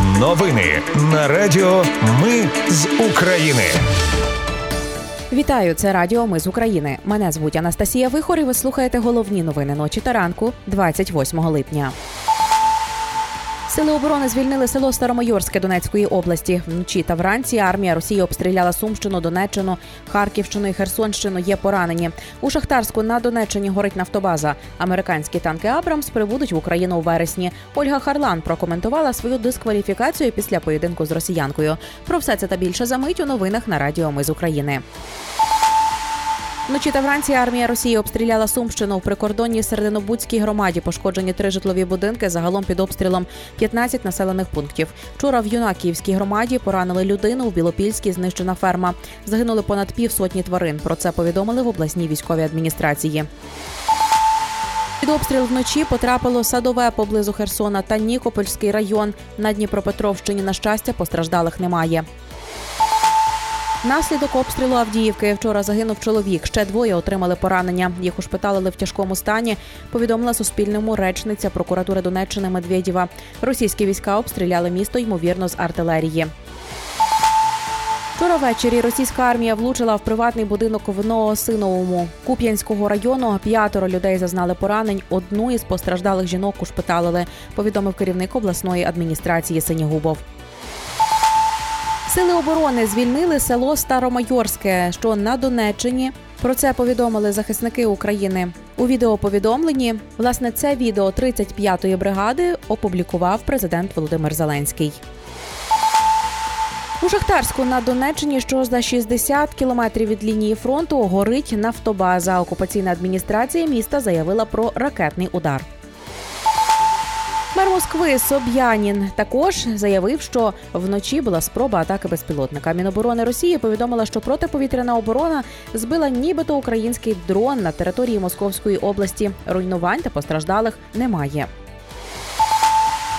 Новини на Радіо Ми з України. Вітаю, це Радіо Ми з України. Мене звуть Анастасія Вихор і Ви слухаєте головні новини ночі та ранку 28 липня. Сили оборони звільнили село Старомайорське Донецької області. Вночі та вранці армія Росії обстріляла Сумщину, Донеччину, Харківщину і Херсонщину. Є поранені. У Шахтарську на Донеччині горить нафтобаза. Американські танки Абрамс прибудуть в Україну у вересні. Ольга Харлан прокоментувала свою дискваліфікацію після поєдинку з росіянкою. Про все це та більше за мить у новинах на Радіо Ми з України. Вночі та вранці армія Росії обстріляла Сумщину. В прикордонній Серединобудській громаді пошкоджені три житлові будинки. Загалом під обстрілом 15 населених пунктів. Вчора в Юнакіївській громаді поранили людину. У Білопільській знищена ферма. Загинули понад півсотні тварин. Про це повідомили в обласній військовій адміністрації. Під обстріл вночі потрапило садове поблизу Херсона та Нікопольський район. На Дніпропетровщині, на щастя, постраждалих немає. Наслідок обстрілу Авдіївки вчора загинув чоловік. Ще двоє отримали поранення. Їх ушпиталили в тяжкому стані. Повідомила Суспільному речниця прокуратури Донеччини Медведєва. Російські війська обстріляли місто ймовірно з артилерії. Вчора ввечері російська армія влучила в приватний будинок в Новосиновому Куп'янського району. П'ятеро людей зазнали поранень. Одну із постраждалих жінок ушпиталили. Повідомив керівник обласної адміністрації Синігубов. Сили оборони звільнили село Старомайорське, що на Донеччині. Про це повідомили захисники України. У відеоповідомленні власне це відео 35-ї бригади опублікував президент Володимир Зеленський. У Шахтарську на Донеччині, що за 60 кілометрів від лінії фронту, горить нафтобаза. Окупаційна адміністрація міста заявила про ракетний удар. Мер Москви Соб'янін також заявив, що вночі була спроба атаки безпілотника. Міноборони Росії повідомила, що протиповітряна оборона збила нібито український дрон на території Московської області. Руйнувань та постраждалих немає.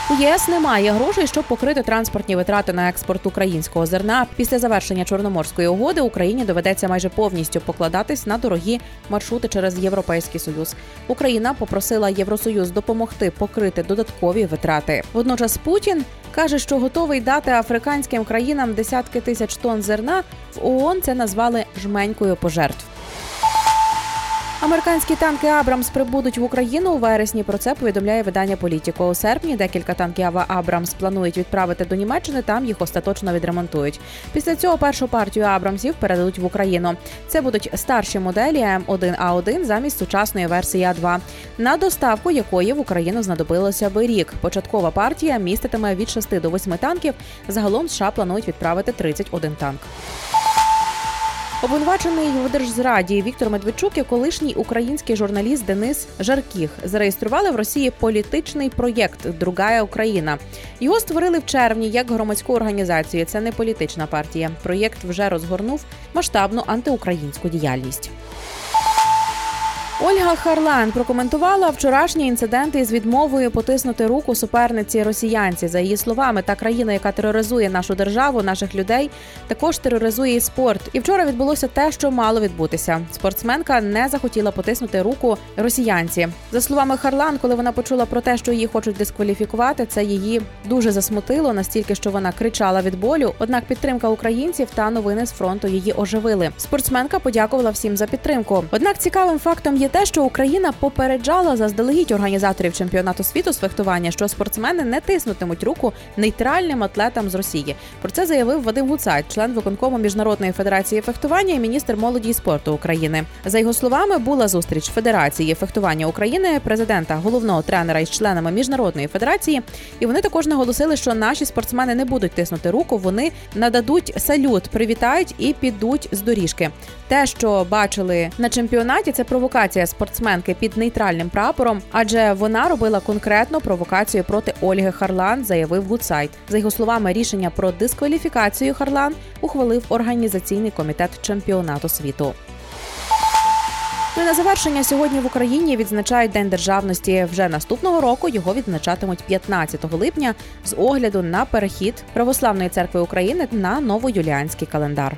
У ЄС немає грошей, щоб покрити транспортні витрати на експорт українського зерна. Після завершення чорноморської угоди Україні доведеться майже повністю покладатись на дорогі маршрути через європейський союз. Україна попросила Євросоюз допомогти покрити додаткові витрати. Водночас Путін каже, що готовий дати африканським країнам десятки тисяч тонн зерна. В ООН це назвали жменькою пожертв. Американські танки Абрамс прибудуть в Україну у вересні. Про це повідомляє видання Політіко. У серпні декілька танків Абрамс планують відправити до Німеччини. Там їх остаточно відремонтують. Після цього першу партію Абрамсів передадуть в Україну. Це будуть старші моделі М1А1 замість сучасної версії А2, на доставку якої в Україну знадобилося би рік. Початкова партія міститиме від 6 до 8 танків. Загалом США планують відправити 31 танк. Обвинувачений в держзраді Віктор Медведчук і колишній український журналіст Денис Жаркіх зареєстрували в Росії політичний проєкт Другая Україна. Його створили в червні як громадську організацію. Це не політична партія. Проєкт вже розгорнув масштабну антиукраїнську діяльність. Ольга Харлан прокоментувала вчорашні інциденти з відмовою потиснути руку суперниці росіянці. За її словами, та країна, яка тероризує нашу державу, наших людей, також тероризує і спорт. І вчора відбулося те, що мало відбутися. Спортсменка не захотіла потиснути руку росіянці. За словами Харлан, коли вона почула про те, що її хочуть дискваліфікувати, це її дуже засмутило, настільки що вона кричала від болю. Однак підтримка українців та новини з фронту її оживили. Спортсменка подякувала всім за підтримку. Однак цікавим фактом є те, що Україна попереджала заздалегідь організаторів чемпіонату світу з фехтування, що спортсмени не тиснутимуть руку нейтральним атлетам з Росії. Про це заявив Вадим Гуцайт, член виконкому міжнародної федерації фехтування і міністр молоді і спорту України. За його словами, була зустріч Федерації фехтування України, президента, головного тренера із членами міжнародної федерації. І вони також наголосили, що наші спортсмени не будуть тиснути руку. Вони нададуть салют, привітають і підуть з доріжки. Те, що бачили на чемпіонаті, це провокація спортсменки під нейтральним прапором, адже вона робила конкретну провокацію проти Ольги Харлан, заявив Гудсайт. За його словами, рішення про дискваліфікацію Харлан ухвалив організаційний комітет чемпіонату світу. Ну і на завершення сьогодні в Україні відзначають День державності. Вже наступного року його відзначатимуть 15 липня з огляду на перехід православної церкви України на новоюліанський календар.